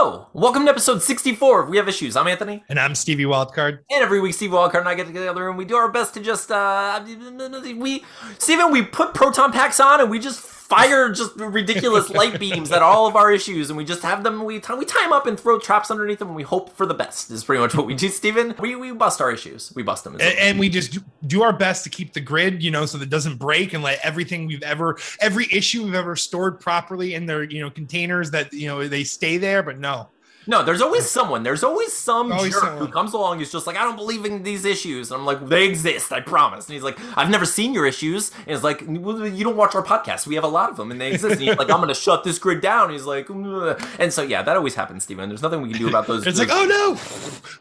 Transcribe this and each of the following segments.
Hello, welcome to episode 64 of We Have Issues. I'm Anthony. And I'm Stevie Wildcard. And every week, Steve Wildcard and I get together and we do our best to just, uh, we, Steven, we put proton packs on and we just fire just ridiculous light beams at all of our issues and we just have them, we, t- we tie them up and throw traps underneath them and we hope for the best is pretty much what we do, Stephen. We, we bust our issues. We bust them. And, and we just do, do our best to keep the grid, you know, so that it doesn't break and let everything we've ever, every issue we've ever stored properly in their, you know, containers that, you know, they stay there, but no. No, there's always someone. There's always some Always jerk someone. who comes along. He's just like, I don't believe in these issues. And I'm like, they exist. I promise. And he's like, I've never seen your issues. And he's like, well, you don't watch our podcast. We have a lot of them, and they exist. And he's like, I'm gonna shut this grid down. And he's like, "Ugh." and so yeah, that always happens, Steven. There's nothing we can do about those. It's like, oh no,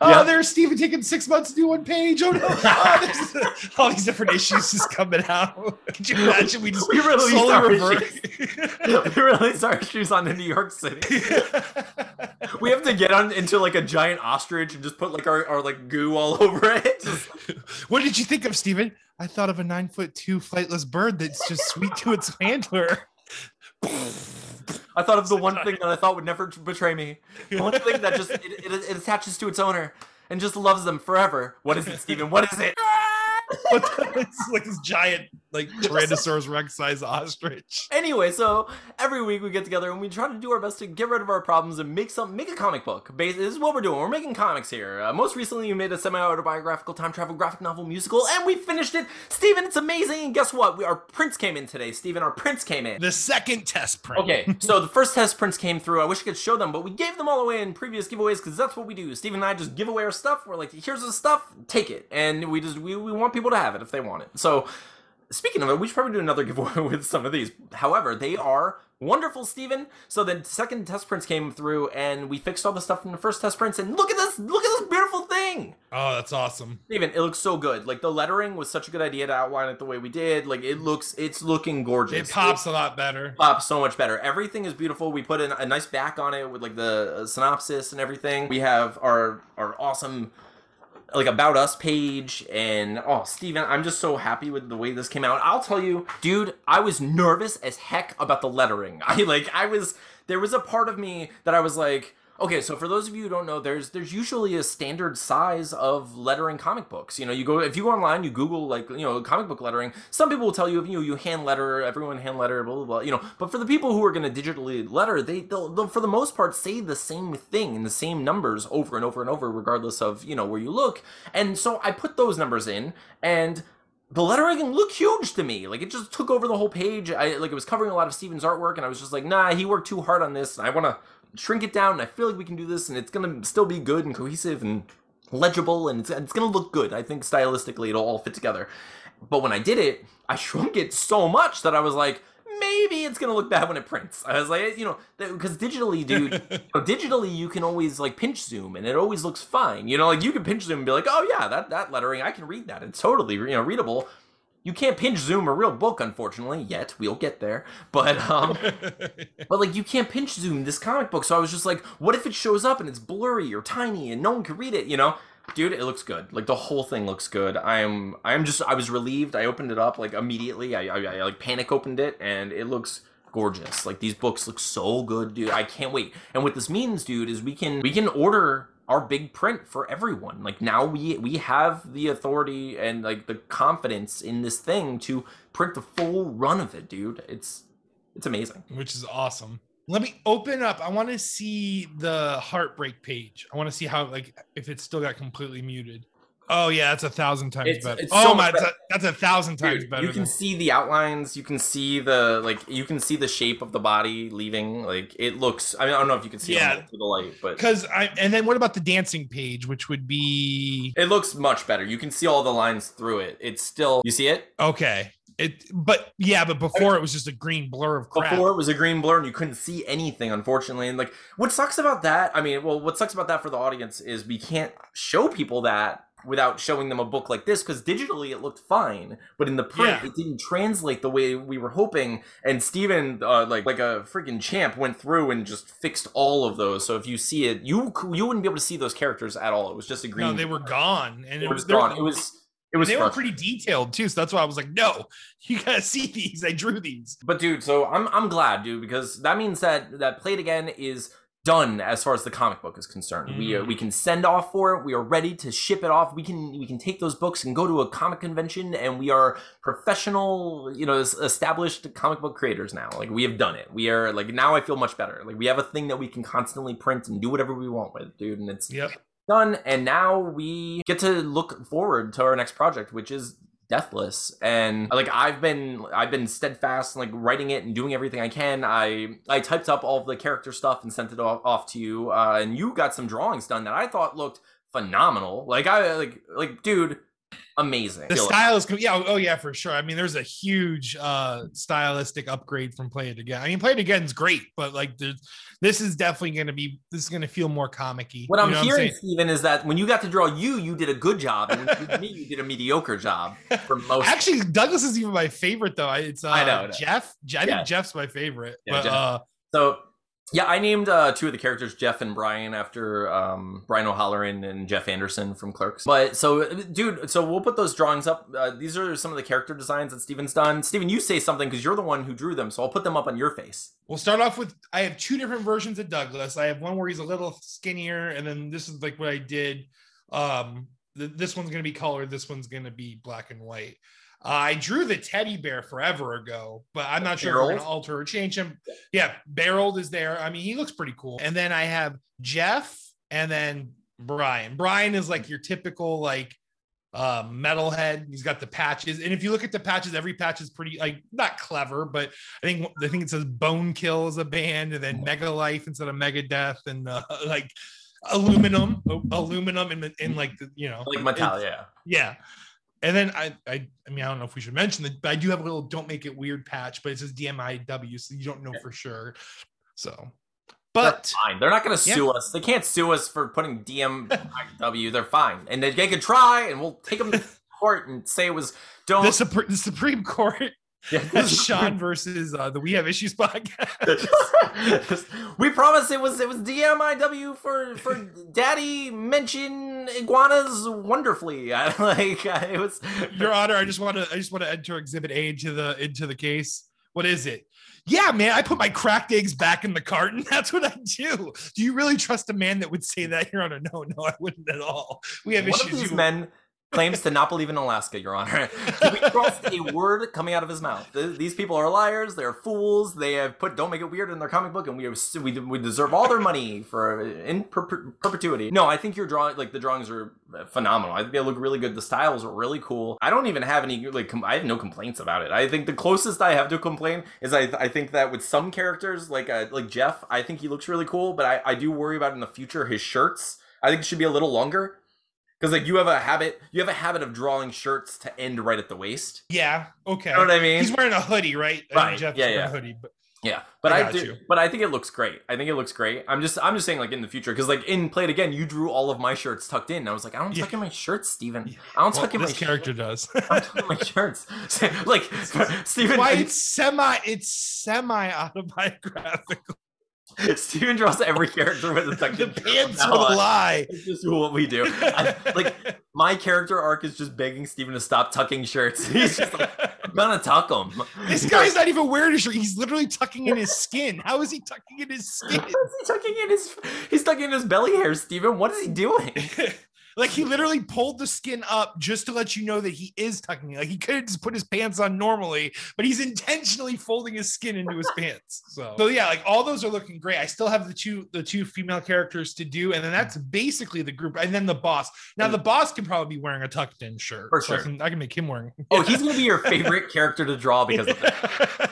oh, Yeah. there's Steven taking six months to do one page. Oh no, oh, all these different issues just coming out. Could you imagine we just We released slowly our revert? we release our issues on in New York City. We have to get on into like a giant ostrich and just put like our, our like goo all over it. Just- what did you think of, Steven? I thought of a nine foot two flightless bird that's just sweet to its handler. I thought of the one thing that I thought would never betray me. The one thing that just it, it, it attaches to its owner and just loves them forever. What is it, Steven? What is it? It's like this giant, like Tyrannosaurus Rex size ostrich. Anyway, so every week we get together and we try to do our best to get rid of our problems and make some make a comic book. Bas- This is what we're doing. We're making comics here. Uh, most recently, we made a semi-autobiographical time travel graphic novel musical, and we finished it. Steven, it's amazing. And guess what? We, our prints came in today. Steven, our prints came in. The second test print. Okay, so the first test prints came through. I wish I could show them, but we gave them all away in previous giveaways because that's what we do. Steven and I just give away our stuff. We're like, here's the stuff, take it, and we just we, we want people to have it if they want it. So, speaking of it, we should probably do another giveaway with some of these. However, they are wonderful, Steven. So the second test prints came through, and we fixed all the stuff from the first test prints. And look at this! Look at this beautiful thing. Oh, that's awesome. Steven, it looks so good. Like the lettering was such a good idea to outline it the way we did. Like it looks, it's looking gorgeous. It pops a lot better. Pops so much better. Everything is beautiful. We put in a nice back on it with like the synopsis and everything. We have our our awesome like about us page and oh Steven, I'm just so happy with the way this came out. I'll tell you, dude, I was nervous as heck about the lettering. I like I was there was a part of me that I was like Okay, so for those of you who don't know, there's there's usually a standard size of lettering comic books. You know, you go if you go online, you Google like you know comic book lettering. Some people will tell you, you know, you hand letter, everyone hand letter, blah blah blah. You know, but for the people who are going to digitally letter, they they'll, they'll for the most part say the same thing in the same numbers over and over and over, regardless of you know where you look. And so I put those numbers in, and the lettering looked huge to me. Like it just took over the whole page. I like it was covering a lot of Steven's artwork, and I was just like, nah, he worked too hard on this. I want to shrink it down. And I feel like we can do this, and it's gonna still be good and cohesive and legible, and it's, it's gonna look good. I think stylistically it'll all fit together. But when I did it, I shrunk it so much that I was like, maybe it's gonna look bad when it prints. I was like, you know, because digitally, dude, you know, digitally you can always like pinch zoom and it always looks fine. You know, like you can pinch zoom and be like, oh yeah, that that lettering, I can read that. It's totally you know readable. You can't pinch zoom a real book, unfortunately, yet. We'll get there. But um but like you can't pinch zoom this comic book. So I was just like, what if it shows up and it's blurry or tiny and no one can read it, you know? Dude, it looks good. Like the whole thing looks good. I am I am just I was relieved. I opened it up like immediately. I I, I like panic opened it and it looks gorgeous. Like these books look so good, dude. I can't wait. And what this means, dude, is we can we can order our big print for everyone. Like now we we have the authority and like the confidence in this thing to print the full run of it, dude. It's it's amazing. Which is awesome. Let me open up. I want to see the heartbreak page. I want to see how like if it's still got completely muted. Oh yeah, that's a thousand times It's- better. it's oh so my, much that's a, thousand times Dude, better. you can than- see the outlines. You can see the like. You can see the shape of the body leaving. Like it looks. I mean, I don't know if you can see Yeah. it through the light, but Because I and then what about the dancing page, which would be it looks much better. You can see all the lines through it. It's still. You see it. okay. It but yeah, but before it was just a green blur of crap. Before it was a green blur and you couldn't see anything, unfortunately. And like, what sucks about that? I mean, well, what sucks about that for the audience is we can't show people that without showing them a book like this because digitally it looked fine, but in the print Yeah. it didn't translate the way we were hoping. And Steven, uh, like like a freaking champ, went through and just fixed all of those. So if you see it, you you wouldn't be able to see those characters at all. It was just a green. no, they were gone, and It it was was gone. It was. It was. They were pretty detailed too, so that's why I was like, "No, you gotta see these. I drew these." But dude, so I'm I'm glad, dude, because that means that that Play It Again is done as far as the comic book is concerned. We uh, Mm. we can send off for it. We are ready to ship it off. We can we can take those books and go to a comic convention, and we are professional, you know, established comic book creators now. Like we have done it. We are like now. I feel much better. Like we have a thing that we can constantly print and do whatever we want with, dude. And it's Yep. done and now we get to look forward to our next project which is deathless. And like i've been i've been steadfast like writing it and doing everything i can. I i typed up all the character stuff and sent it off, off to you uh, and you got some drawings done that i thought looked phenomenal. Like i like like dude amazing The style is, yeah, oh, oh yeah, for sure. I mean, there's a huge uh stylistic upgrade from Play It Again. I mean, Play It Again is great, but like, this is definitely going to be, this is going to feel more comic-y. what I'm hearing? Steven, is that when you got to draw you, you did a good job, and when you did me, you did a mediocre job for most. Actually, Douglas is even my favorite though. I- It's uh, I know, I know. Jeff. I think Yeah. Jeff's my favorite. Yeah, but Jeff. uh, So yeah, I named uh, two of the characters Jeff and Brian after um, Brian O'Halloran and Jeff Anderson from Clerks. But so, dude, so we'll put those drawings up. Uh, these are some of the character designs that Steven's done. Steven, you say something because you're the one who drew them, so I'll put them up on your face. We'll start off with I have two different versions of Douglas. I have one where he's a little skinnier, and then this is like what I did. Um, th- this one's gonna be colored. This one's gonna be black and white. Uh, I drew the teddy bear forever ago, but I'm not sure if we're gonna alter or change him. Yeah, barreled is there. I mean, he looks pretty cool. And then I have Jeff, and then Brian. Brian is like your typical like uh metalhead he's got the patches and if you look at the patches every patch is pretty like not clever but i think i think it says bone kill is a band and then mega life instead of mega death and uh, like aluminum aluminum in, in like the you know Like metal, yeah. yeah and then I, I i mean i don't know if we should mention that but i do have a little don't make it weird patch but it says dmiw so you don't know for sure so but Fine. They're not going to Yeah. sue us. They can't sue us for putting DMIW. They're fine. And they, they could try, and we'll take them to court and say it was don't. the, Supre- the supreme court Yeah, Sean versus uh, the We Have Issues podcast. we promise it was it was DMIW for for Daddy mention iguanas wonderfully. I, like it was. Your Honor, I just want to I just want to enter Exhibit A into the into the case. What is it? Yeah, man, I put my cracked eggs back in the carton. That's what I do. Do you really trust a man that would say that, Your Honor? No, no, I wouldn't at all. We have One of issues. these You- men claims to not believe in Alaska, Your Honor. Can we trust a word coming out of his mouth? Th- These people are liars. They're fools. They have put "Don't Make It Weird" in their comic book, and we have, we we deserve all their money for in per- perpetuity. No, I think your drawing, like the drawings, are phenomenal. I think they look really good. The styles are really cool. I don't even have any like com- I have no complaints about it. I think the closest I have to complain is I I think that with some characters like uh, like Jeff, I think he looks really cool, but I I do worry about in the future his shirts. I think it should be a little longer. Because like you have a habit, you have a habit of drawing shirts to end right at the waist. yeah, okay. You know what I mean? He's wearing a hoodie, right? I Right, Jeff's yeah, yeah. a hoodie, but Yeah, but I I, do. you. But I think it looks great. I think it looks great. I'm just, I'm just saying, like in the future, because like in Play It Again, you drew all of my shirts tucked in. And I was like, I don't Yeah. tuck in my shirts, Steven. I don't well, tuck in my character Shirts. does. I don't tuck my shirts. like Steven, Why it's semi it's semi autobiographical. Steven draws every character with a tucked The in shirt from pants will lie. It's just what we do. I, like my character arc is just begging Steven to stop tucking shirts. He's just like, I'm gonna tuck them. This guy's not even wearing a shirt. He's literally tucking in his skin. How is he tucking in his skin? What is he tucking in his? He's tucking in his belly hair, Steven. What is he doing? Like he literally pulled the skin up just to let you know that he is tucking it. Like he could just put his pants on normally, but he's intentionally folding his skin into his pants. So, so yeah, like all those are looking great. I still have the two the two female characters to do, and then that's basically the group. And then the boss. Now the boss can probably be wearing a tucked in shirt. For so I sure. can, I can make him wearing. Oh, he's gonna be your favorite character to draw because of that.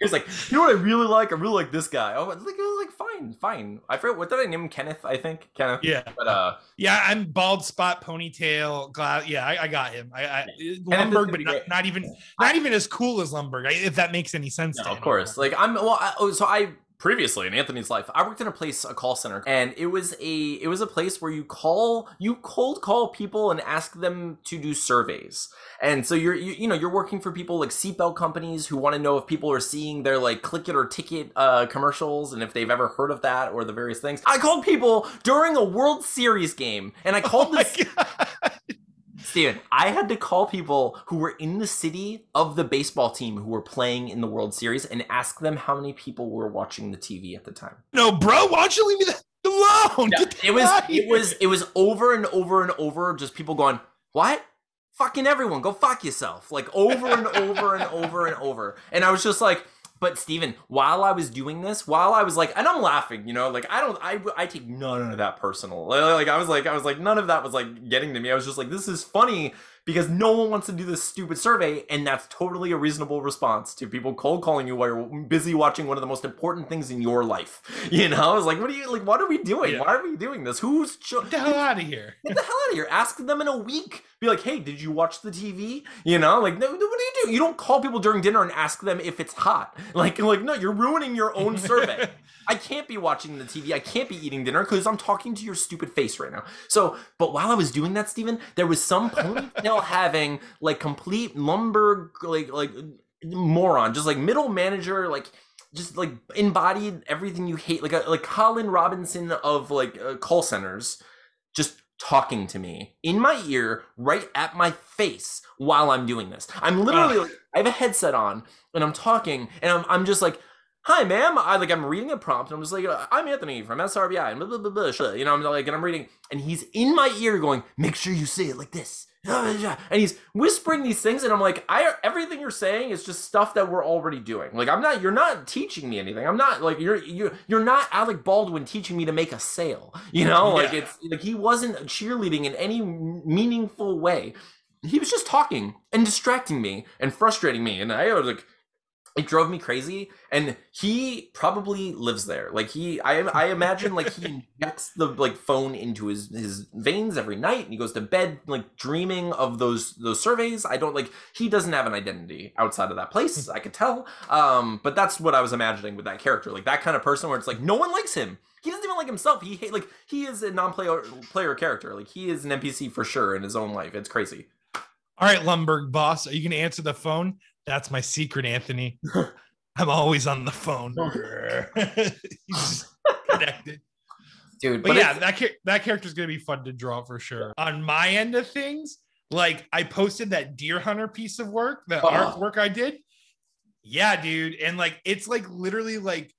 He's like, you know what I really like? I really like this guy. Oh, like, like fine, fine. I forget what did I name him? Kenneth, I think. Kenneth. yeah. But uh, Yeah, I'm bald spot ponytail glass. Yeah, I, I got him. I, I then Lumbergh, but not, not even not even as cool as Lumbergh. I- If that makes any sense. no, of course. Like I'm. Well, I, oh, so I previously in Anthony's life, I worked in a place, a call center, and it was a it was a place where you call, you cold call people and ask them to do surveys. And so you're you, you know you're working for people like seatbelt companies who want to know if people are seeing their like click it or ticket uh, commercials and if they've ever heard of that or the various things. I called people during a World Series game, and I Oh called my this God. Steven, I had to call people who were in the city of the baseball team who were playing in the World Series and ask them how many people were watching the TV at the time. No, bro, why don't you leave me the alone? Yeah, it was it was it was over and over and over just people going, "What? Fucking everyone, go fuck yourself." Like over and over and over and over. And I was just like, but Steven, while I was doing this, while I was like, and I'm laughing, you know, like I don't, I, I take none of that personal. Like I was like, I was like, none of that was like getting to me. I was just like, this is funny because no one wants to do this stupid survey, and that's totally a reasonable response to people cold calling you while you're busy watching one of the most important things in your life. You know, I was like, what are you like? What are we doing? Yeah. Why are we doing this? Who's get the hell out of here? Get the hell out of here! Ask them in a week. Be like, hey, did you watch the TV? You know, like, no, what do you do? You don't call people during dinner and ask them if it's hot. Like, like, no, you're ruining your own survey. I can't be watching the TV. I can't be eating dinner because I'm talking to your stupid face right now. So, but while I was doing that, Steven, there was some ponytail having like complete lumber, like, like moron, just like middle manager, like just like embodied everything you hate, like a like Colin Robinson of like uh, call centers, just talking to me in my ear, right at my face while I'm doing this. I'm literally, like, I have a headset on and I'm talking, and I'm I'm just like hi ma'am i like i'm reading a prompt and i'm just like i'm anthony from srbi and blah, blah, blah, blah. you know i'm like and i'm reading and he's in my ear going make sure you say it like this and he's whispering these things and i'm like i everything you're saying is just stuff that we're already doing. Like i'm not you're not teaching me anything. I'm not like you're you're you're not alec baldwin teaching me to make a sale you know? Like yeah. it's like he wasn't cheerleading in any meaningful way. He was just talking and distracting me and frustrating me and i was like it drove me crazy and he probably lives there. Like he i i imagine like he injects the like phone into his his veins every night and he goes to bed like dreaming of those those surveys. I don't like he doesn't have an identity outside of that place i could tell um but that's what i was imagining with that character like that kind of person where it's like no one likes him. He doesn't even like himself. He hate like he is a non-player player character. Like he is an npc for sure in his own life. It's crazy. All right Lumbergh boss are you gonna answer the phone that's my secret, Anthony. I'm always on the phone. He's connected. Dude, but, but yeah, that that character is gonna be fun to draw for sure. On my end of things, like I posted that Dear Hunter piece of work, the oh. artwork I did. Yeah, dude, and like it's like literally like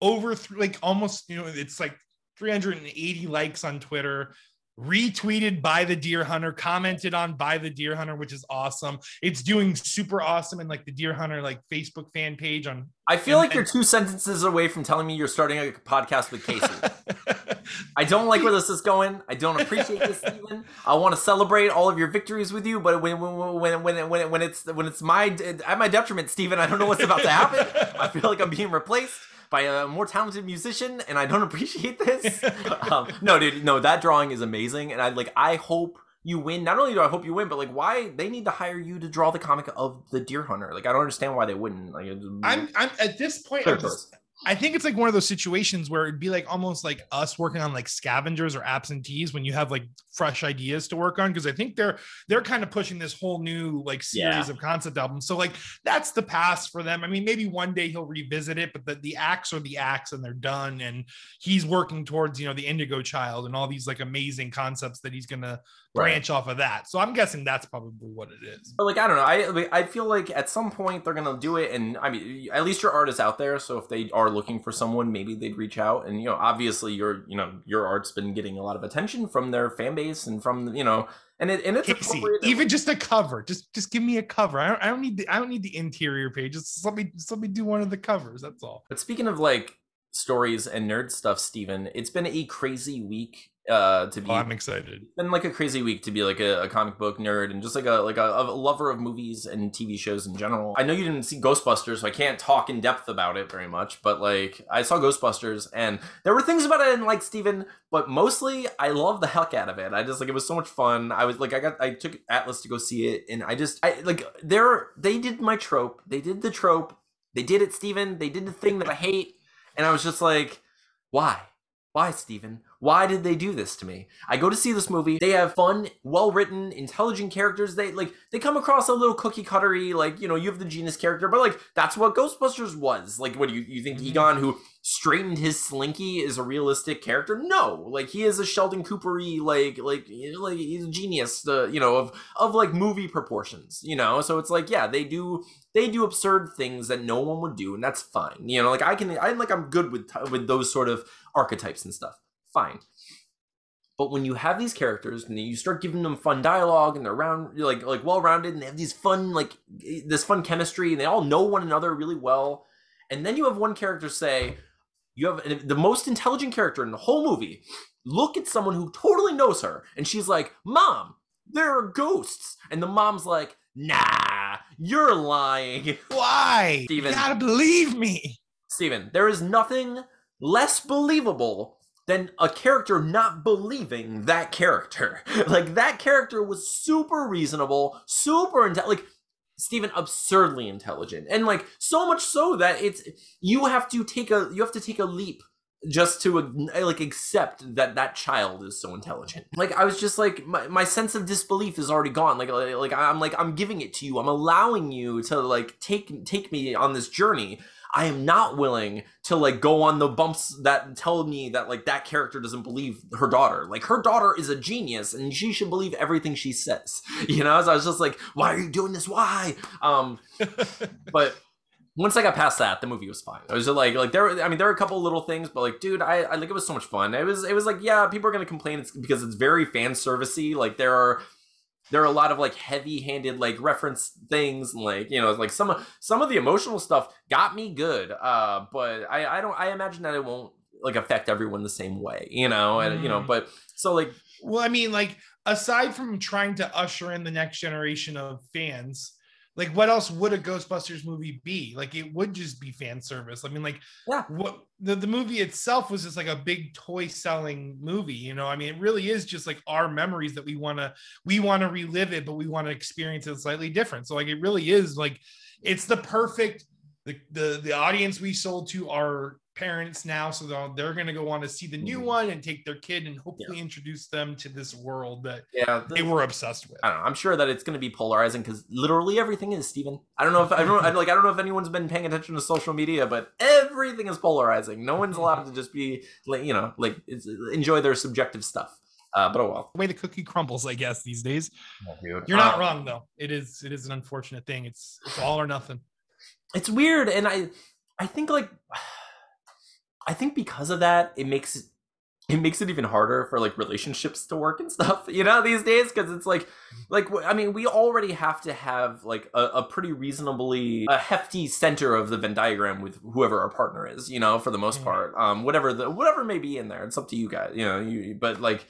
over th- like almost you know it's like 380 likes on Twitter retweeted by the Dear Hunter commented on by the Dear Hunter which is awesome. It's doing super awesome in like the Dear Hunter like facebook fan page on i feel and, like you're two sentences away from telling me you're starting a podcast with casey. I don't like where this is going. I don't appreciate this Steven. i want to celebrate all of your victories with you but when when when when, when it's when it's my at my detriment Steven, i don't know what's about to happen. I feel like i'm being replaced by a more talented musician, and I don't appreciate this. um, no, dude, no, that drawing is amazing, and I like. I hope you win. Not only do I hope you win, but like, why they need to hire you to draw the comic of the Dear Hunter? Like, I don't understand why they wouldn't. Like, I'm, I'm at this point. I'm just, I think it's like one of those situations where it'd be like almost like us working on like scavengers or absentees when you have like fresh ideas to work on because I think they're they're kind of pushing this whole new like series yeah. of concept albums. So like that's the past for them. I mean, maybe one day he'll revisit it, but the, the acts are the acts and they're done. And he's working towards you know the Indigo Child and all these like amazing concepts that he's gonna branch right. off of that. So I'm guessing that's probably what it is. But like I don't know, I I feel like at some point they're gonna do it, and I mean at least your art is out there. So if they are looking for someone, maybe they'd reach out. And you know, obviously your you know your art's been getting a lot of attention from their fan base and from you know. And it and it's Casey, even just a cover. Just just give me a cover. I don't, I don't need the I don't need the interior page. Just let me just let me do one of the covers. That's all. But speaking of like stories and nerd stuff, Steven, it's been a crazy week uh to be oh, i'm excited. it's been like a crazy week to be like a, a comic book nerd and just like a like a, a, lover of movies and tv shows in general. I know you didn't see ghostbusters so i can't talk in depth about it very much but like i saw ghostbusters and there were things about it i didn't like steven but mostly i love the heck out of it. I just like it was so much fun. I was like i got i took atlas to go see it and i just i like they're they did my trope. They did the trope. They did it steven. They did the thing that i hate. And i was just like why? Why steven Why did they do this to me? I go to see this movie. They have fun, well written, intelligent characters. They like they come across a little cookie cuttery, like you know, you have the genius character, but like that's what Ghostbusters was. Like, what do you you think mm-hmm. Egon, who straightened his slinky, is a realistic character? No, like he is a Sheldon Coopery, like like like he's a genius, the you know of of like movie proportions, you know. So it's like yeah, they do they do absurd things that no one would do, and that's fine. You know, like I can I like I'm good with with those sort of archetypes and stuff fine. But when you have these characters and you start giving them fun dialogue and they're round like like well rounded and they have these fun like eh, this fun chemistry and they all know one another really well, and then you have one character say, you have the most intelligent character in the whole movie look at someone who totally knows her and she's like, "Mom, there are ghosts," and the mom's like, "Nah, you're lying." Why? Steven, you gotta believe me. Steven, there is nothing less believable than a character not believing that character. like that character was super reasonable, super intelligent. Like Stephen absurdly intelligent. And like so much so that it's you have to take a you have to take a leap just to like accept that that child is so intelligent like i was just like my, my sense of disbelief is already gone like like i'm like i'm giving it to you i'm allowing you to like take take me on this journey I am not willing to like go on the bumps that tell me that like that character doesn't believe her daughter. Like her daughter is a genius and she should believe everything she says. You know, so I was just like, why are you doing this? Why? Um but once I got past that, the movie was fine. I was like, like there. I mean, there were a couple little things, but like, dude, I, I like it was so much fun. It was, it was like, yeah, people are gonna complain it's because it's very fan servicey. Like there are there are a lot of like heavy-handed like reference things like you know like some of some of the emotional stuff got me good uh but i i don't i imagine that it won't like affect everyone the same way you know and mm. you know mm. but so like well i mean like aside from trying to usher in the next generation of fans like what else would a ghostbusters movie be? Like it would just be fan service. I mean like yeah. what the, the movie itself was just like a big toy selling movie you know? I mean it really is just like our memories that we want to we want to relive it but we want to experience it slightly different. So like it really is like it's the perfect the the, the audience we sold to are parents now so they're, they're going to go on to see the new mm-hmm. one and take their kid and hopefully yeah. introduce them to this world that yeah the, they were obsessed with i don't know i'm sure that it's going to be polarizing because literally everything is Steven. i don't know if i don't I, like i don't know if anyone's been paying attention to social media but everything is polarizing no one's allowed to just be like you know like enjoy their subjective stuff uh, but oh well. The way the cookie crumbles, I guess these days. Oh, You're not uh, wrong though. It is it is an unfortunate thing. It's it's all or nothing. It's weird, and I I think like I think because of that, it makes it makes it even harder for like relationships to work and stuff you know these days because it's like like i mean we already have to have like a, a, pretty reasonably a hefty center of the venn diagram with whoever our partner is you know for the most mm-hmm. part um whatever the whatever may be in there it's up to you guys you know you but like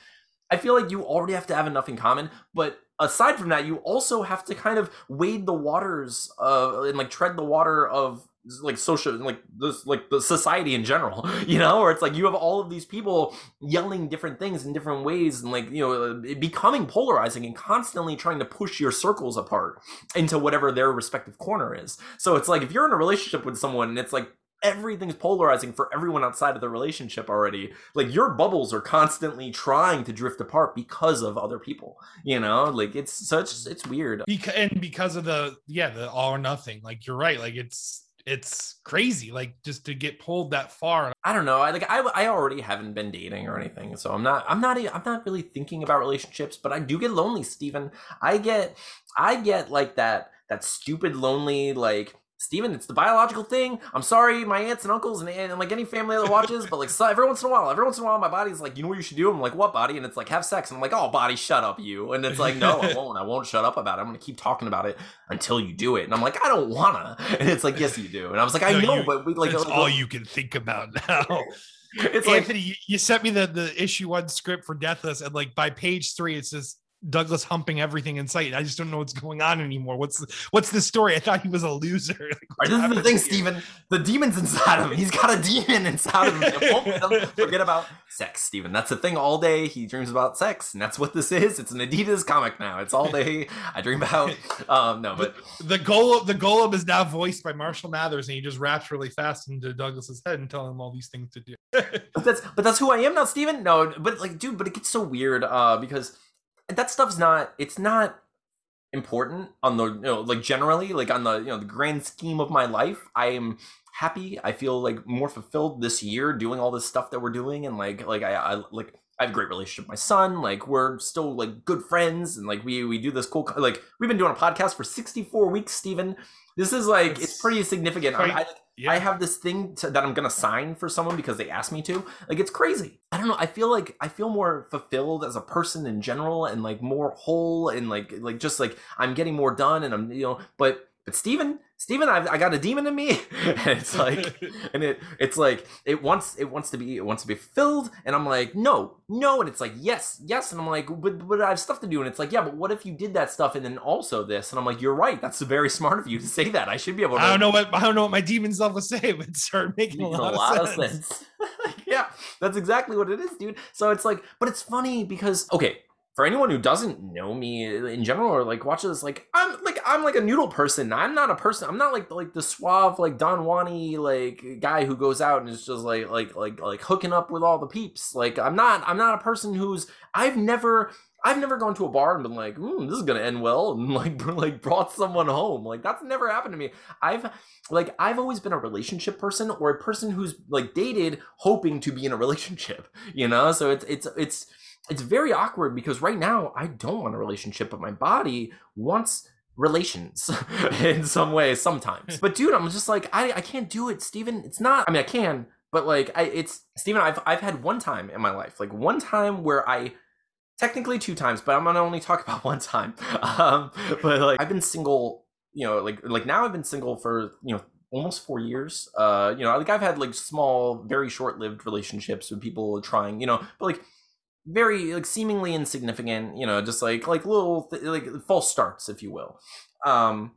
i feel like you already have to have enough in common but aside from that you also have to kind of wade the waters uh and like tread the water of like social like this like the society in general you know where it's like you have all of these people yelling different things in different ways and like you know uh, becoming polarizing and constantly trying to push your circles apart into whatever their respective corner is. So it's like if you're in a relationship with someone and it's like everything's polarizing for everyone outside of the relationship already like your bubbles are constantly trying to drift apart because of other people you know? Like it's such it's weird. Because and because of the yeah the all or nothing like you're right like it's it's crazy like just to get pulled that far i don't know i like i, I already haven't been dating or anything so i'm not i'm not i'm not really thinking about relationships but i do get lonely Stephen. i get i get like that that stupid lonely like Steven, it's the biological thing. I'm sorry, my aunts and uncles and, and, like any family that watches, but like so, every once in a while, every once in a while, my body's like, you know what you should do? I'm like, what body? And it's like, have sex. And I'm like, oh, body, shut up, you. And it's like, no, I won't. I won't shut up about it. I'm gonna keep talking about it until you do it. And I'm like, I don't wanna. And it's like, yes, you do. And I was like, I no, know, you, but we like, that's all you can think about now. It's Anthony, like, you sent me the the issue one script for Deathless, and like by page three, it's just Douglas humping everything in sight. I just don't know what's going on anymore. What's the, what's the story? I thought he was a loser. Like, this is the thing, Steven. The demon's inside of him. He's got a demon inside of him. forget about sex, Steven. That's the thing all day. He dreams about sex, and that's what this is. It's an Adidas comic now. It's all day. I dream about um no, but the, the golem the golem is now voiced by Marshall Mathers, and he just raps really fast into Douglas's head and telling him all these things to do. but that's but that's who I am now, Steven. No, but like, dude, but it gets so weird uh because that stuff's not it's not important on the you know like generally like on the you know the grand scheme of my life. I am happy. I feel like more fulfilled this year doing all this stuff that we're doing and like like i, I like I have a great relationship with my son. Like we're still like good friends, and like we we do this cool. Like we've been doing a podcast for sixty four weeks, Stephen. This is like it's, it's pretty significant. Quite, I, yeah. I have this thing to, that I'm gonna sign for someone because they asked me to. Like it's crazy. I don't know. I feel like I feel more fulfilled as a person in general, and like more whole, and like like just like I'm getting more done, and I'm you know. But but Steven, Steven, I've, I got a demon in me, and it's like, and it, it's like, it wants, it wants to be, it wants to be filled, and I'm like, no, no, and it's like, yes, yes, and I'm like, but, but I have stuff to do, and it's like, yeah, but what if you did that stuff and then also this, and I'm like, you're right, that's very smart of you to say that. I should be able to. I don't know what I don't know what my demon self would say, but start making a lot, a lot of sense. Of sense. yeah, that's exactly what it is, dude. So it's like, but it's funny because okay, for anyone who doesn't know me in general or like watches this, like I'm like I'm like a noodle person. I'm not a person. I'm not like like the suave like Don Juany like guy who goes out and is just like like like like hooking up with all the peeps. Like I'm not I'm not a person who's I've never I've never gone to a bar and been like, mm, this is gonna end well, and like like brought someone home. Like that's never happened to me. I've like I've always been a relationship person or a person who's like dated hoping to be in a relationship. You know, so it's it's it's it's very awkward because right now I don't want a relationship, but my body wants relations in some way sometimes. but dude, I'm just like, I, I can't do it, Steven. It's not, I mean, I can, but like, I, it's, Steven, I've, I've had one time in my life, like one time where I, technically two times, but I'm gonna only talk about one time. Um, but like, I've been single, you know, like, like now I've been single for, you know, almost four years. Uh, you know, like I've had like small, very short lived relationships with people trying, you know, but like, very like seemingly insignificant you know just like like little th- like false starts if you will. Um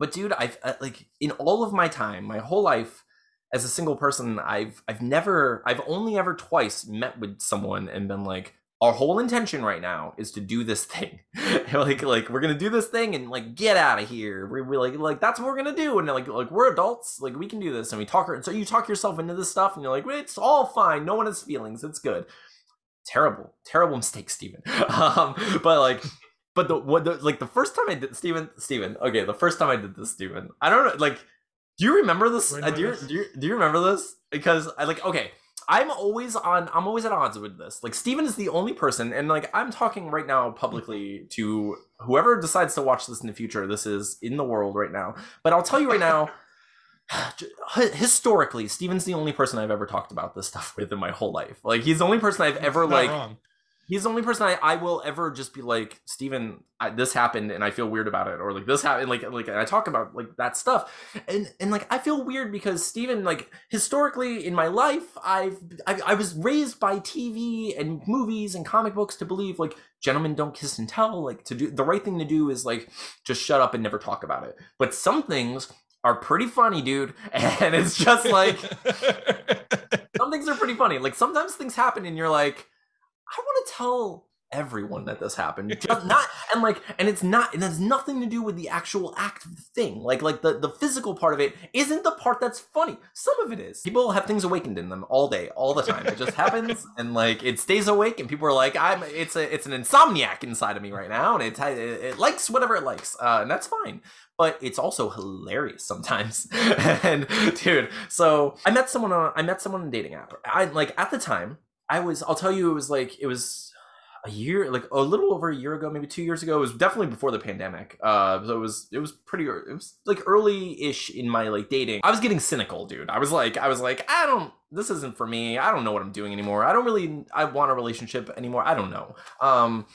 but dude i've uh, like in all of my time my whole life as a single person i've i've never i've only ever twice met with someone and been like our whole intention right now is to do this thing. Like like we're gonna do this thing and like get out of here. We're, we're, like like that's what we're gonna do. And like like we're adults. Like we can do this. And we talk and so you talk yourself into this stuff and you're like it's all fine. No one has feelings. It's good terrible, terrible mistake, Steven. um, but like, but the what the, like the first time I did Steven, Steven, okay, the first time I did this, Steven, I don't know, like, do you remember this? Uh, do you, do you do you remember this? Because I like okay. I'm always on. I'm always at odds with this. Like Steven is the only person, and like I'm talking right now publicly to whoever decides to watch this in the future. This is in the world right now. But I'll tell you right now, historically, Steven's the only person I've ever talked about this stuff with in my whole life. Like he's the only person I've ever like. Wrong. He's the only person I, I will ever just be like, Steven, I, this happened and I feel weird about it, or like this happened, like like I talk about like that stuff, and and like I feel weird because Steven, like historically in my life, I've I, I was raised by TV and movies and comic books to believe like gentlemen don't kiss and tell, like to do the right thing to do is like just shut up and never talk about it. But some things are pretty funny, dude. And it's just like some things are pretty funny. Like sometimes things happen and you're like, I want to tell everyone that this happened. Just not and like and it's not it has nothing to do with the actual act of the thing. Like like the, the physical part of it isn't the part that's funny. Some of it is. People have things awakened in them all day, all the time. It just happens and like it stays awake and people are like, I'm it's a it's an insomniac inside of me right now and it it, it likes whatever it likes. Uh, and that's fine but it's also hilarious sometimes. and dude, so I met someone on I met someone on a dating app. I like at the time, I was I'll tell you it was like it was a year like a little over a year ago maybe two years ago it was definitely before the pandemic uh so it was it was pretty it was like early-ish in my like dating. I was getting cynical dude. I was like i was like i don't this isn't for me. I don't know what i'm doing anymore. I don't really i want a relationship anymore. I don't know. Um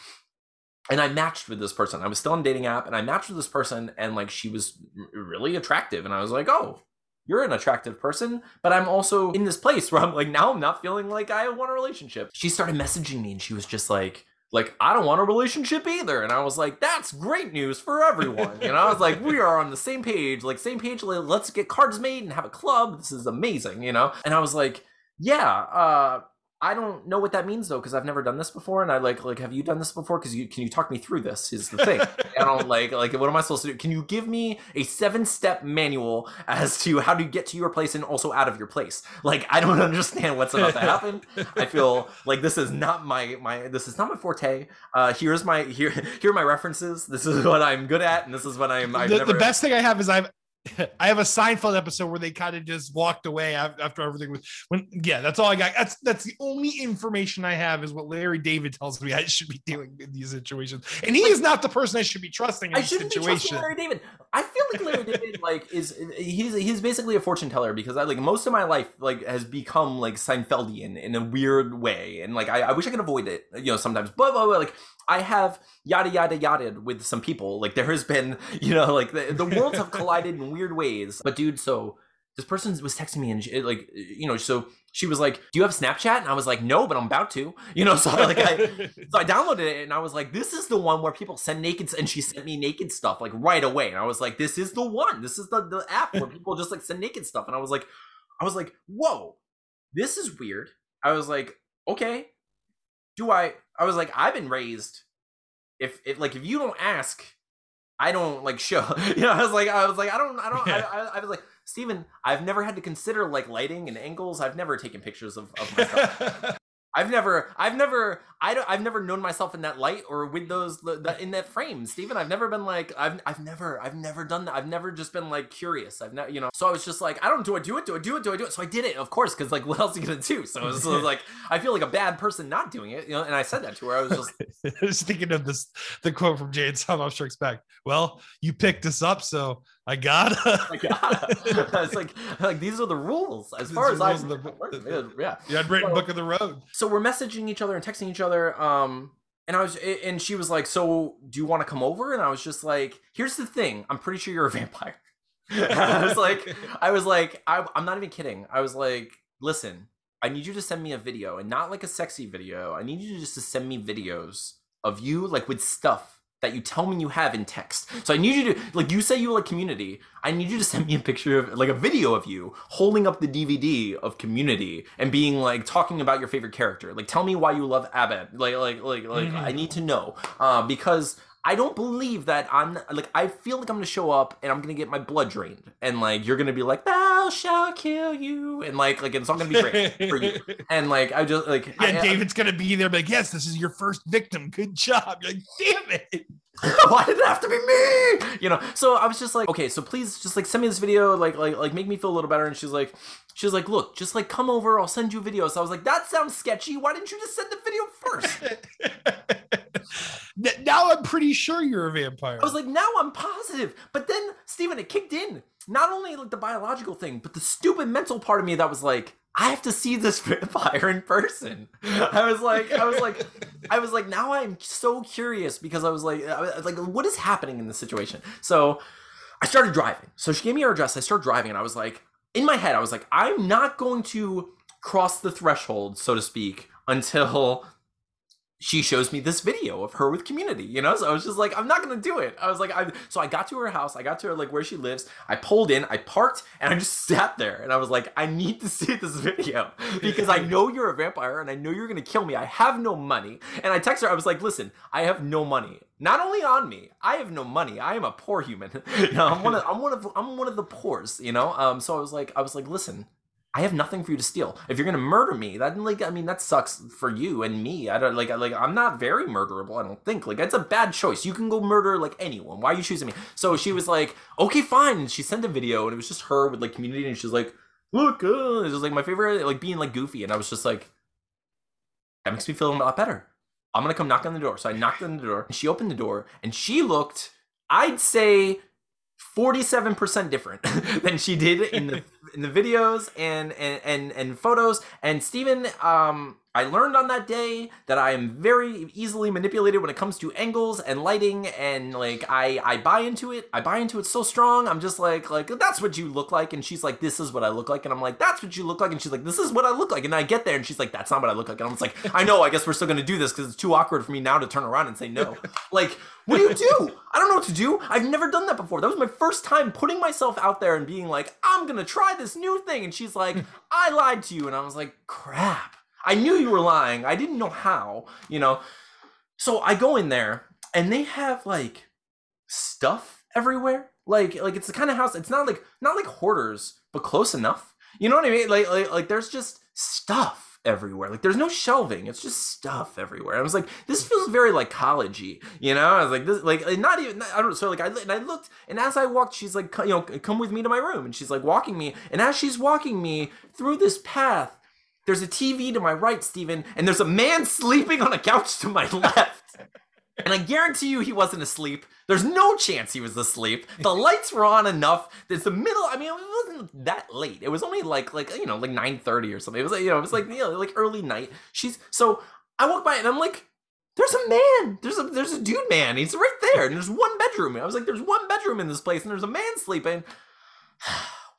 and I matched with this person. I was still on dating app and I matched with this person and like she was really attractive and I was like, "Oh, you're an attractive person, but I'm also in this place where I'm like now I'm not feeling like I want a relationship." She started messaging me and she was just like, like I don't want a relationship either. And I was like, that's great news for everyone. And I was like, we are on the same page, like same page. Let's get cards made and have a club. This is amazing, you know. And I was like, yeah. uh I don't know what that means though, because I've never done this before, and I like like have you done this before? Because you can you talk me through this? Is the thing. I don't like like what am I supposed to do? Can you give me a seven step manual as to how to get to your place and also out of your place? Like I don't understand what's about to happen. I feel like this is not my my this is not my forte. Uh, here's my here here are my references. This is what I'm good at, and this is what I'm. I've the, never... the best thing I have is I've I have a Seinfeld episode where they kind of just walked away after everything was when yeah, that's all I got. That's that's the only information I have is what Larry David tells me I should be doing in these situations. And he is not the person I should be trusting in I shouldn't situation. Be Larry David. I feel like Larry David like is he's he's basically a fortune teller because I like most of my life like has become like Seinfeldian in a weird way. And like I, I wish I could avoid it, you know, sometimes. But, but, but like I have yada yada yada with some people. Like there has been, you know, like the, the worlds have collided in weird ways. But dude, so this person was texting me and she, like, you know, so she was like, "Do you have Snapchat?" And I was like, "No, but I'm about to." You know, so like I so I downloaded it and I was like, "This is the one where people send naked." And she sent me naked stuff like right away, and I was like, "This is the one. This is the the app where people just like send naked stuff." And I was like, I was like, "Whoa, this is weird." I was like, "Okay, do I?" I was like, I've been raised. If if like if you don't ask, I don't like show. You know, I was like, I was like, I don't, I don't. I, I, I was like, Steven, I've never had to consider like lighting and angles. I've never taken pictures of, of myself. I've never, I've never, I don't, I've never known myself in that light or with those the, in that frame, Stephen. I've never been like, I've, I've never, I've never done that. I've never just been like curious. I've never, you know. So I was just like, I don't do I do it, do I do it, do I do it? So I did it, of course, because like, what else are you gonna do? So it was, like, I feel like a bad person not doing it, you know. And I said that to her. I was just, I was thinking of this, the quote from Jay and Silent Strikes Back. Well, you picked us up, so I gotta. I gotta. it's like like these are the rules as far as I the, yeah yeah I'd written so, book of the road. So we're messaging each other and texting each other. Um, and I was and she was like, "So do you want to come over?" And I was just like, "Here's the thing. I'm pretty sure you're a vampire." I was like, I was like, I, I'm not even kidding. I was like, listen, I need you to send me a video and not like a sexy video. I need you just to send me videos of you like with stuff that you tell me you have in text. So I need you to like you say you like community. I need you to send me a picture of like a video of you holding up the DVD of community and being like talking about your favorite character. Like tell me why you love Abed. Like like like like mm-hmm. I need to know. Uh, because I don't believe that I'm like I feel like I'm gonna show up and I'm gonna get my blood drained. And like you're gonna be like thou shall kill you. And like like it's not gonna be great for you. And like I just like yeah I, David's I, gonna be there like yes this is your first victim. Good job. You're like damn it. Why did it have to be me? You know? So I was just like okay so please just like send me this video like like like make me feel a little better. And she's like she was like look just like come over. I'll send you a video. So I was like that sounds sketchy. Why didn't you just send the video first now I'm pretty sure you're a vampire. I was like, now I'm positive. But then, Steven, it kicked in. Not only like the biological thing, but the stupid mental part of me that was like, I have to see this vampire in person. I was like, I was like, I was like, now I'm so curious because I was like, I was like, what is happening in this situation? So I started driving. So she gave me her address. I started driving, and I was like, in my head, I was like, I'm not going to cross the threshold, so to speak, until she shows me this video of her with community you know? So i was just like i'm not gonna do it. I was like i so i got to her house i got to her like where she lives i pulled in i parked and i just sat there and i was like i need to see this video because i know you're a vampire and i know you're gonna kill me i have no money. And i text her i was like listen i have no money not only on me i have no money i am a poor human you know i'm one of i'm one of i'm one of the poors you know? Um so i was like i was like listen I have nothing for you to steal. If you're gonna murder me, that like I mean that sucks for you and me. I don't like like I'm not very murderable. I don't think like that's a bad choice. You can go murder like anyone. Why are you choosing me? So she was like, okay, fine. And she sent a video and it was just her with like community and she's like, look, uh, it was like my favorite like being like goofy and I was just like, that makes me feel a lot better. I'm gonna come knock on the door. So I knocked on the door and she opened the door and she looked, I'd say 47% different than she did in the in the videos and and and, and photos. And Steven um I learned on that day that I am very easily manipulated when it comes to angles and lighting and like I I buy into it. I buy into it so strong. I'm just like like that's what you look like and she's like this is what I look like and I'm like that's what you look like and she's like this is what I look like and I get there and she's like that's not what I look like and I'm just like I know I guess we're still going to do this cuz it's too awkward for me now to turn around and say no. like what do you do? I don't know what to do. I've never done that before. That was my first time putting myself out there and being like I'm going to try this new thing and she's like I lied to you and I was like crap. I knew you were lying. I didn't know how, you know. So I go in there and they have like stuff everywhere. Like like it's the kind of house it's not like not like hoarders, but close enough. You know what I mean? Like like like there's just stuff everywhere. Like there's no shelving. It's just stuff everywhere. I was like, this feels very like collegey, you know? I was like, this like not even I don't so like I and I looked and as I walked, she's like, you know, come with me to my room, and she's like walking me, and as she's walking me through this path, there's a TV to my right, Steven, and there's a man sleeping on a couch to my left. and I guarantee you he wasn't asleep. There's no chance he was asleep. The lights were on enough. There's the middle. I mean, it wasn't that late. It was only like like you know like 9:30 or something. It was like you know it was like you know like early night. She's so I walk by and I'm like, there's a man. There's a there's a dude man. He's right there. And there's one bedroom. I was like, there's one bedroom in this place, and there's a man sleeping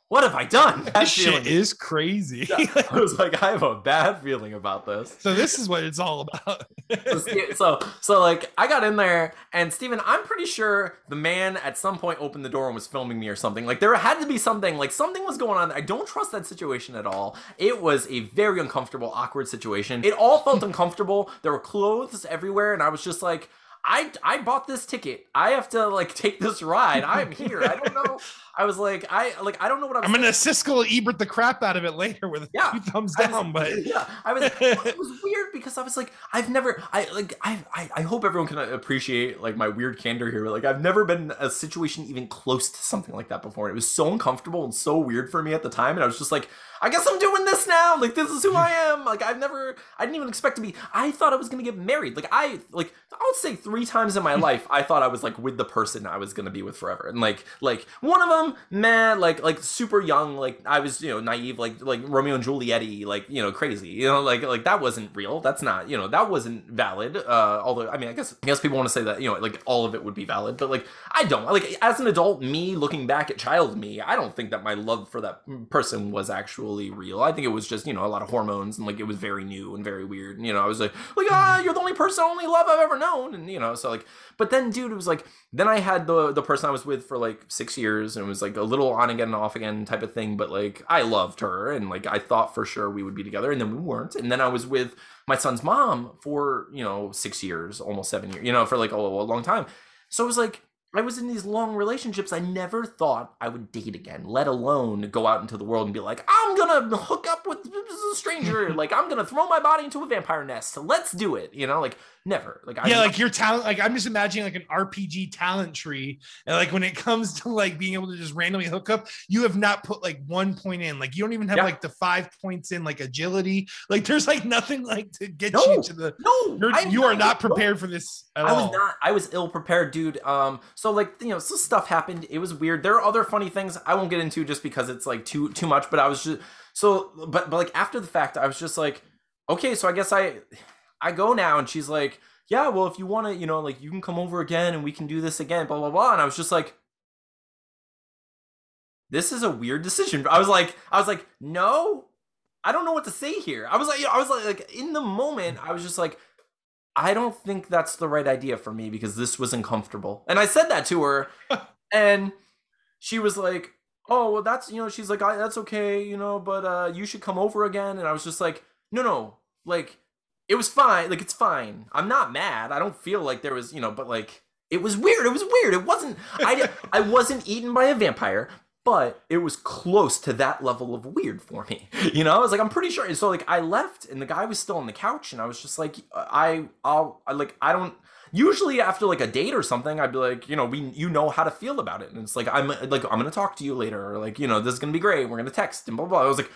what have I done? That shit is crazy. I was like, I have a bad feeling about this. So this is what it's all about. so, so, so, like, I got in there, and Steven, I'm pretty sure the man at some point opened the door and was filming me or something. Like, there had to be something. Like, something was going on. I don't trust that situation at all. It was a very uncomfortable, awkward situation. It all felt uncomfortable. There were clothes everywhere, and I was just like. I, I bought this ticket. I have to like take this ride. I'm here. I don't know. I was like, I like, I don't know what I'm. I'm gonna Siskel Ebert the crap out of it later with yeah, two thumbs down. Was, but yeah, I was. it was weird because I was like, I've never, I like, I, I, I hope everyone can uh, appreciate like my weird candor here. Like, I've never been in a situation even close to something like that before. It was so uncomfortable and so weird for me at the time, and I was just like, I guess I'm doing this now. Like this is who I am. Like I've never I didn't even expect to be I thought I was gonna get married. Like I like I would say three times in my life I thought I was like with the person I was gonna be with forever. And like like one of them, man, like like super young, like I was, you know, naive, like like Romeo and Juliet like, you know, crazy. You know, like like that wasn't real. That's not, you know, that wasn't valid. Uh although I mean I guess I guess people want to say that, you know, like all of it would be valid, but like I don't. Like as an adult, me looking back at child me, I don't think that my love for that person was actually actually real. I think it was just, you know, a lot of hormones and like it was very new and very weird. And, you know, I was like, like, ah, you're the only person, only love I've ever known. And, you know, so like, but then, dude, it was like, then I had the the person I was with for like six years and it was like a little on again and off again type of thing. But like, I loved her and like, I thought for sure we would be together and then we weren't. And then I was with my son's mom for, you know, six years, almost seven years, you know, for like a, a long time. So it was like, I was in these long relationships. I never thought I would date again, let alone go out into the world and be like, I'm gonna hook up with a stranger. like, I'm gonna throw my body into a vampire nest. Let's do it. You know, like never. Like, yeah, like your talent. Like, I'm just imagining like an RPG talent tree. And like when it comes to like being able to just randomly hook up, you have not put like one point in. Like, you don't even have yeah. like the five points in like agility. Like, there's like nothing like to get no, you to the. No, you're, you are not prepared no. for this. I was not. I was ill prepared, dude. Um, so like you know, so stuff happened. It was weird. There are other funny things I won't get into just because it's like too too much. But I was just so, but but like after the fact, I was just like, okay, so I guess I I go now, and she's like, yeah, well, if you want to, you know, like you can come over again, and we can do this again, blah blah blah. And I was just like. This is a weird decision. I was like, I was like, no, I don't know what to say here. I was like, I was like, like in the moment, I was just like, I don't think that's the right idea for me because this was uncomfortable. And I said that to her, and she was like, "Oh, well, that's you know," she's like, "That's okay, you know, but uh, you should come over again." And I was just like, "No, no, like it was fine. Like it's fine. I'm not mad. I don't feel like there was, you know, but like." It was weird. It was weird. It wasn't. I I wasn't eaten by a vampire, but it was close to that level of weird for me. You know, I was like, I'm pretty sure. So like, I left, and the guy was still on the couch, and I was just like, uh, I, I'll, I like, I don't. Usually after like a date or something, I'd be like, you know, we, you know how to feel about it, and it's like, I'm like, I'm gonna talk to you later, or like, you know, this is gonna be great. We're gonna text and blah. blah. I was like.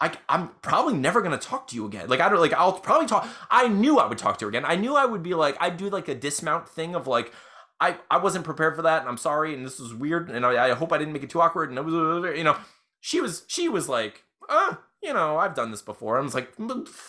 I, I'm probably never gonna talk to you again. Like I don't like I'll probably talk. I knew I would talk to her again. I knew I would be like I'd do like a dismount thing of like I, I wasn't prepared for that and I'm sorry and this was weird and I, I hope I didn't make it too awkward and it was you know she was she was like uh you know, I've done this before. I was like,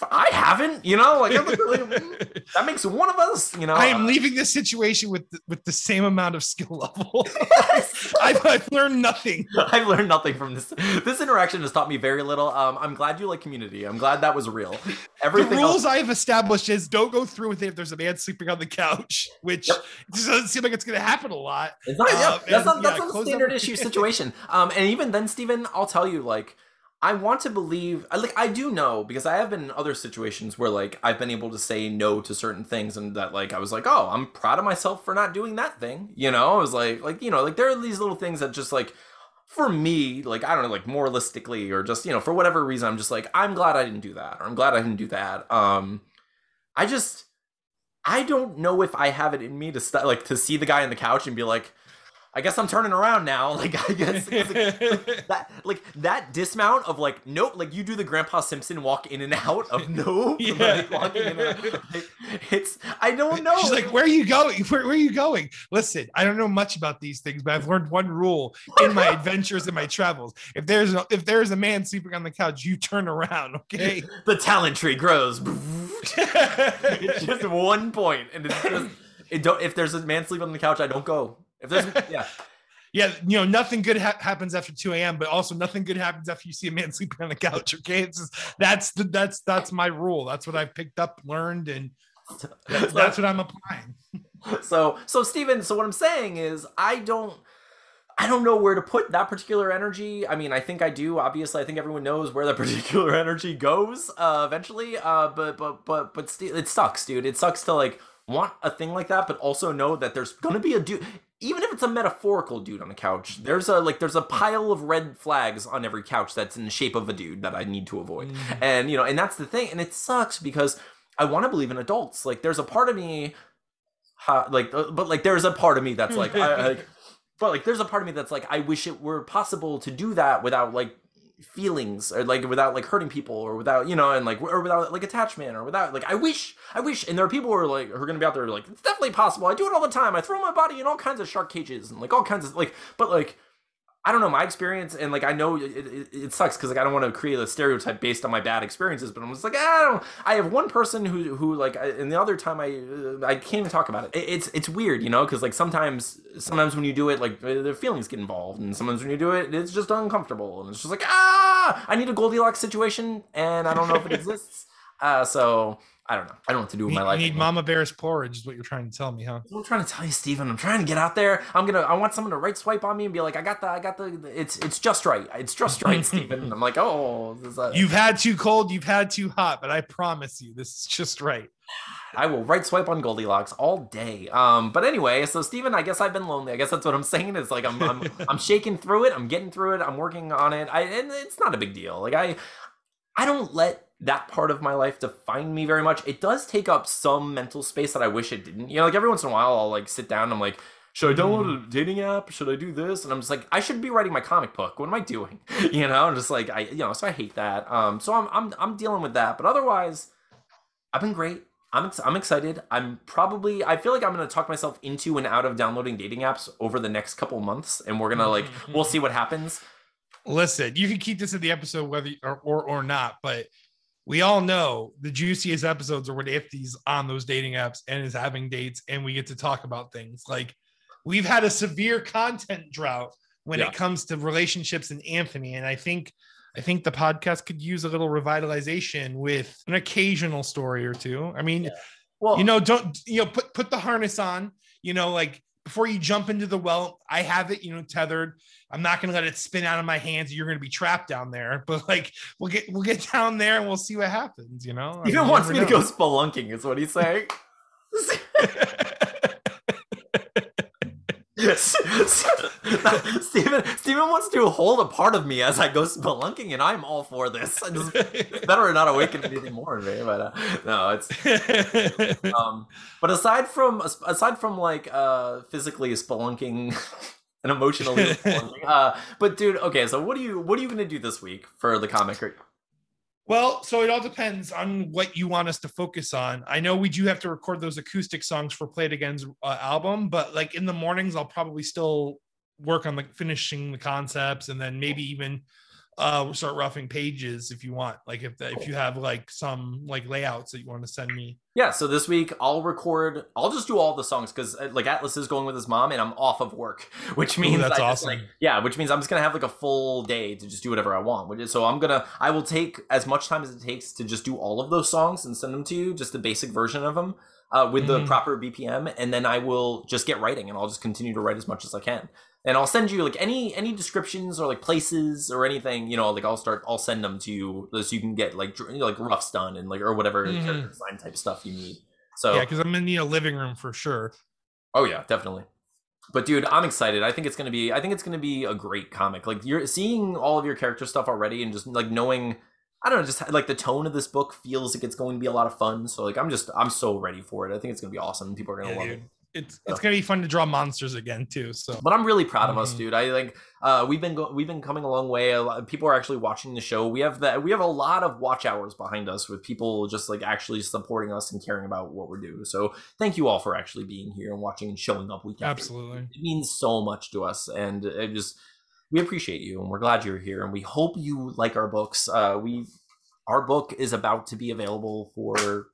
I haven't, you know, like, like that makes one of us, you know. I am leaving this situation with the, with the same amount of skill level. I've, I've, learned nothing. I've learned nothing from this. This interaction has taught me very little. Um, I'm glad you like community. I'm glad that was real. Everything the rules else- I've established is don't go through with it if there's a man sleeping on the couch, which yep. doesn't seem like it's going to happen a lot. It's not. Uh, that's not, that's yeah, not a standard issue situation. Um, and even then, Stephen, I'll tell you, like I want to believe like I do know because I have been in other situations where like I've been able to say no to certain things and that like I was like, "Oh, I'm proud of myself for not doing that thing." You know, I was like like you know, like there are these little things that just like for me, like I don't know, like moralistically or just, you know, for whatever reason I'm just like I'm glad I didn't do that or I'm glad I didn't do that. Um I just I don't know if I have it in me to st- like to see the guy on the couch and be like, I guess I'm turning around now. Like I guess like, like, that like that dismount of like nope, like you do the Grandpa Simpson walk in and out of no, yeah. like, like, it's I don't know. She's like, where are you going? Where, where, are you going? Listen, I don't know much about these things, but I've learned one rule in my adventures and my travels. If there's a, if there's a man sleeping on the couch, you turn around. Okay. the talent tree grows. it's just one point, and it's just. It don't, if there's a man sleeping on the couch, I don't go. If there's yeah. Yeah, you know, nothing good ha- happens after 2 a.m., but also nothing good happens after you see a man sleeping on the couch. Okay, it's just, that's the, that's that's my rule. That's what I've picked up, learned, and that's, that's what I'm applying. So, so Stephen, so what I'm saying is, I don't. I don't know where to put that particular energy. I mean, I think I do. Obviously, I think everyone knows where that particular energy goes uh, eventually. Uh, but but but but st- it sucks, dude. It sucks to like want a thing like that, but also know that there's gonna be a dude even if it's a metaphorical dude on a couch, there's a like there's a pile of red flags on every couch that's in the shape of a dude that I need to avoid. Mm. And you know, and that's the thing. And it sucks because I want to believe in adults. Like there's a part of me uh, like uh, but like there's a part of me that's like I, like but like there's a part of me that's like I wish it were possible to do that without like feelings or like without like hurting people or without you know and like or without like attachment or without like I wish I wish and there are people who are like who are gonna be out there like it's definitely possible. I do it all the time. I throw my body in all kinds of shark cages and like all kinds of like but like I don't know my experience, and like I know it, it, it sucks because like I don't want to create a stereotype based on my bad experiences, but I'm just like ah, I don't. I have one person who who like, and the other time I uh, I can't even talk about it. it it's it's weird, you know, because like sometimes sometimes when you do it, like the feelings get involved, and sometimes when you do it, it's just uncomfortable, and it's just like ah, I need a Goldilocks situation, and I don't know if it exists. Uh, so I don't know. I don't know what to do with my life. You need anymore. Mama Bear's porridge, is what you're trying to tell me, huh? I'm trying to tell you, Steven. I'm trying to get out there. I'm gonna. I want someone to right swipe on me and be like, I got the. I got the. It's it's just right. It's just right, Steven. I'm like, oh. A... You've had too cold. You've had too hot, but I promise you, this is just right. I will right swipe on Goldilocks all day. Um, but anyway, so Steven, I guess I've been lonely. I guess that's what I'm saying. Is like I'm I'm I'm shaking through it. I'm getting through it. I'm working on it. I and it's not a big deal. Like I I don't let that part of my life define me very much. It does take up some mental space that I wish it didn't. You know, like every once in a while I'll like sit down and I'm like, should I download mm. a dating app? Should I do this? And I'm just like, I should be writing my comic book. What am I doing? You know, I'm just like, I, you know, so I hate that. Um, so I'm, I'm, I'm dealing with that. But otherwise, I've been great. I'm, ex- I'm excited. I'm probably, I feel like I'm going to talk myself into and out of downloading dating apps over the next couple months. And we're going to like, we'll see what happens. Listen, you can keep this in the episode whether or, or, or not, but we all know the juiciest episodes are when Ifty's on those dating apps and is having dates, and we get to talk about things like we've had a severe content drought when yeah. it comes to relationships and Anthony, and I think I think the podcast could use a little revitalization with an occasional story or two. I mean, yeah. well, you know, don't you know put put the harness on, you know, like before you jump into the well, I have it, you know, tethered. I'm not gonna let it spin out of my hands. You're gonna be trapped down there. But like we'll get we'll get down there and we'll see what happens, you know. He even wants me know. to go spelunking, is what he's saying. Stephen Stephen wants to hold a part of me as I go spelunking, and I'm all for this. I just, it's better not awaken anything more in me, but uh, no, it's. Um, but aside from aside from like uh, physically spelunking and emotionally, uh, but dude, okay, so what are you what are you gonna do this week for the comic? Well, so it all depends on what you want us to focus on. I know we do have to record those acoustic songs for Play It Again's uh, album, but like in the mornings, I'll probably still work on like finishing the concepts and then maybe even uh start roughing pages if you want. Like if the, if you have like some like layouts that you want to send me. Yeah, so this week I'll record. I'll just do all the songs because like Atlas is going with his mom, and I'm off of work, which means that's I just, awesome. like, yeah, which means I'm just gonna have like a full day to just do whatever I want. Which is, so I'm gonna I will take as much time as it takes to just do all of those songs and send them to you, just the basic version of them uh, with the Mhm. proper BPM, and then I will just get writing, and I'll just continue to write as much as I can. And I'll send you like any any descriptions or like places or anything, you know, like I'll start I'll send them to you so you can get like dr- like roughs done and like or whatever Mhm. character design type stuff you need. So Yeah, because I'm gonna need a living room for sure. Oh yeah, definitely. But dude, I'm excited. I think it's gonna be. I think it's gonna be a great comic. Like you're seeing all of your character stuff already, and just like knowing. I don't know, just like the tone of this book feels like it's going to be a lot of fun. So like I'm just I'm so ready for it. I think it's gonna be awesome. People are gonna Yeah, love dude. it. It's it's gonna be fun to draw monsters again too. So But I'm really proud of us, Mhm. dude. I like uh, we've been go- we've been coming a long way. A lot, people are actually watching the show. We have that we have a lot of watch hours behind us with people just like actually supporting us and caring about what we're doing. So thank you all for actually being here and watching and showing up week after absolutely. it means so much to us and it just we appreciate you and we're glad you're here and we hope you like our books uh we our book is about to be available for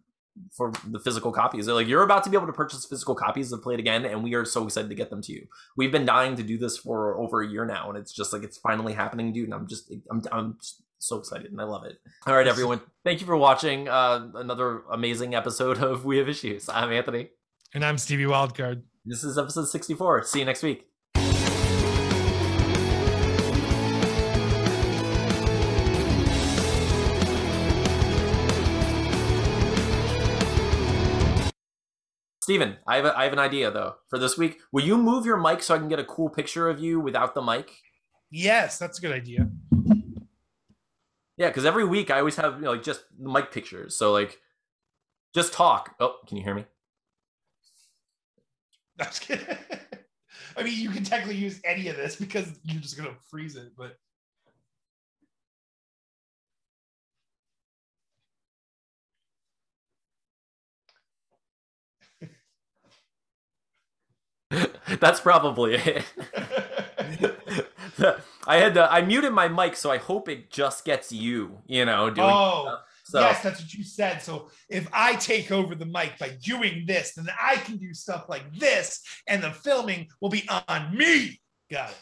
for the physical copies. Like you're about to be able to purchase physical copies of play it again and we are so excited to get them to you. We've been dying to do this for over a year now and it's just like it's finally happening dude and i'm just i'm, I'm so excited and i love it. All right everyone. Thank you for watching uh another amazing episode of we have issues. I'm anthony. And I'm Stevie Wildcard. this is episode 64 see you next week Steven, I have, a, I have an idea though for this week. Will you move your mic so I can get a cool picture of you without the mic? Yes, that's a good idea. Yeah, because every week I always have you know, like just mic pictures. So like, just talk. Oh, can you hear me? That's good. I mean, you can technically use any of this because you're just gonna freeze it, but That's probably it. I had to, I muted my mic, so I hope it just gets you. You know, doing oh, stuff. So yes, that's what you said. So if I take over the mic by doing this, then I can do stuff like this, and the filming will be on me. Got it.